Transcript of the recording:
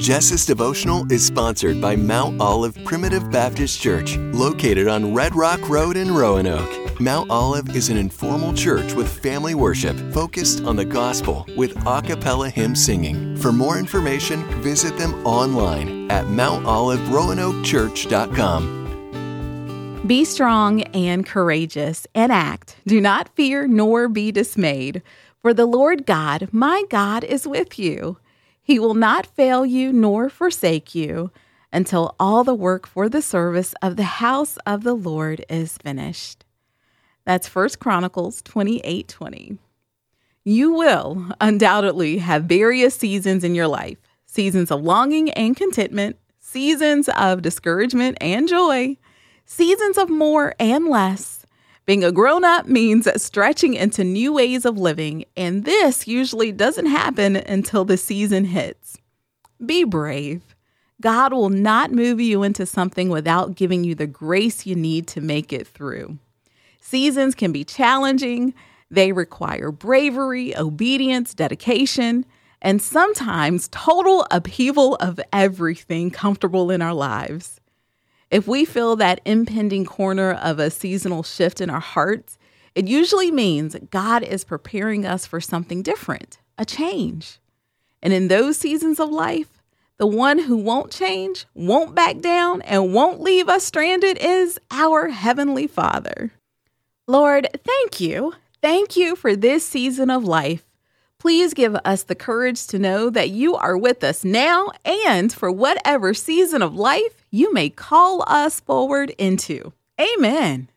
Jess's devotional is sponsored by Mount Olive Primitive Baptist Church, located on Red Rock Road in Roanoke. Mount Olive is an informal church with family worship focused on the gospel with a cappella hymn singing. For more information, visit them online at mountoliveroanokechurch.com. Be strong and courageous and act. Do not fear nor be dismayed, for the Lord God, my God, is with you. He will not fail you nor forsake you until all the work for the service of the house of the Lord is finished. That's First Chronicles 28 20. You will undoubtedly have various seasons in your life seasons of longing and contentment, seasons of discouragement and joy, seasons of more and less being a grown up means stretching into new ways of living, and this usually doesn't happen until the season hits. Be brave. God will not move you into something without giving you the grace you need to make it through. Seasons can be challenging, they require bravery, obedience, dedication, and sometimes total upheaval of everything comfortable in our lives. If we feel that impending corner of a seasonal shift in our hearts, it usually means God is preparing us for something different, a change. And in those seasons of life, the one who won't change, won't back down, and won't leave us stranded is our Heavenly Father. Lord, thank you. Thank you for this season of life. Please give us the courage to know that you are with us now and for whatever season of life you may call us forward into. Amen.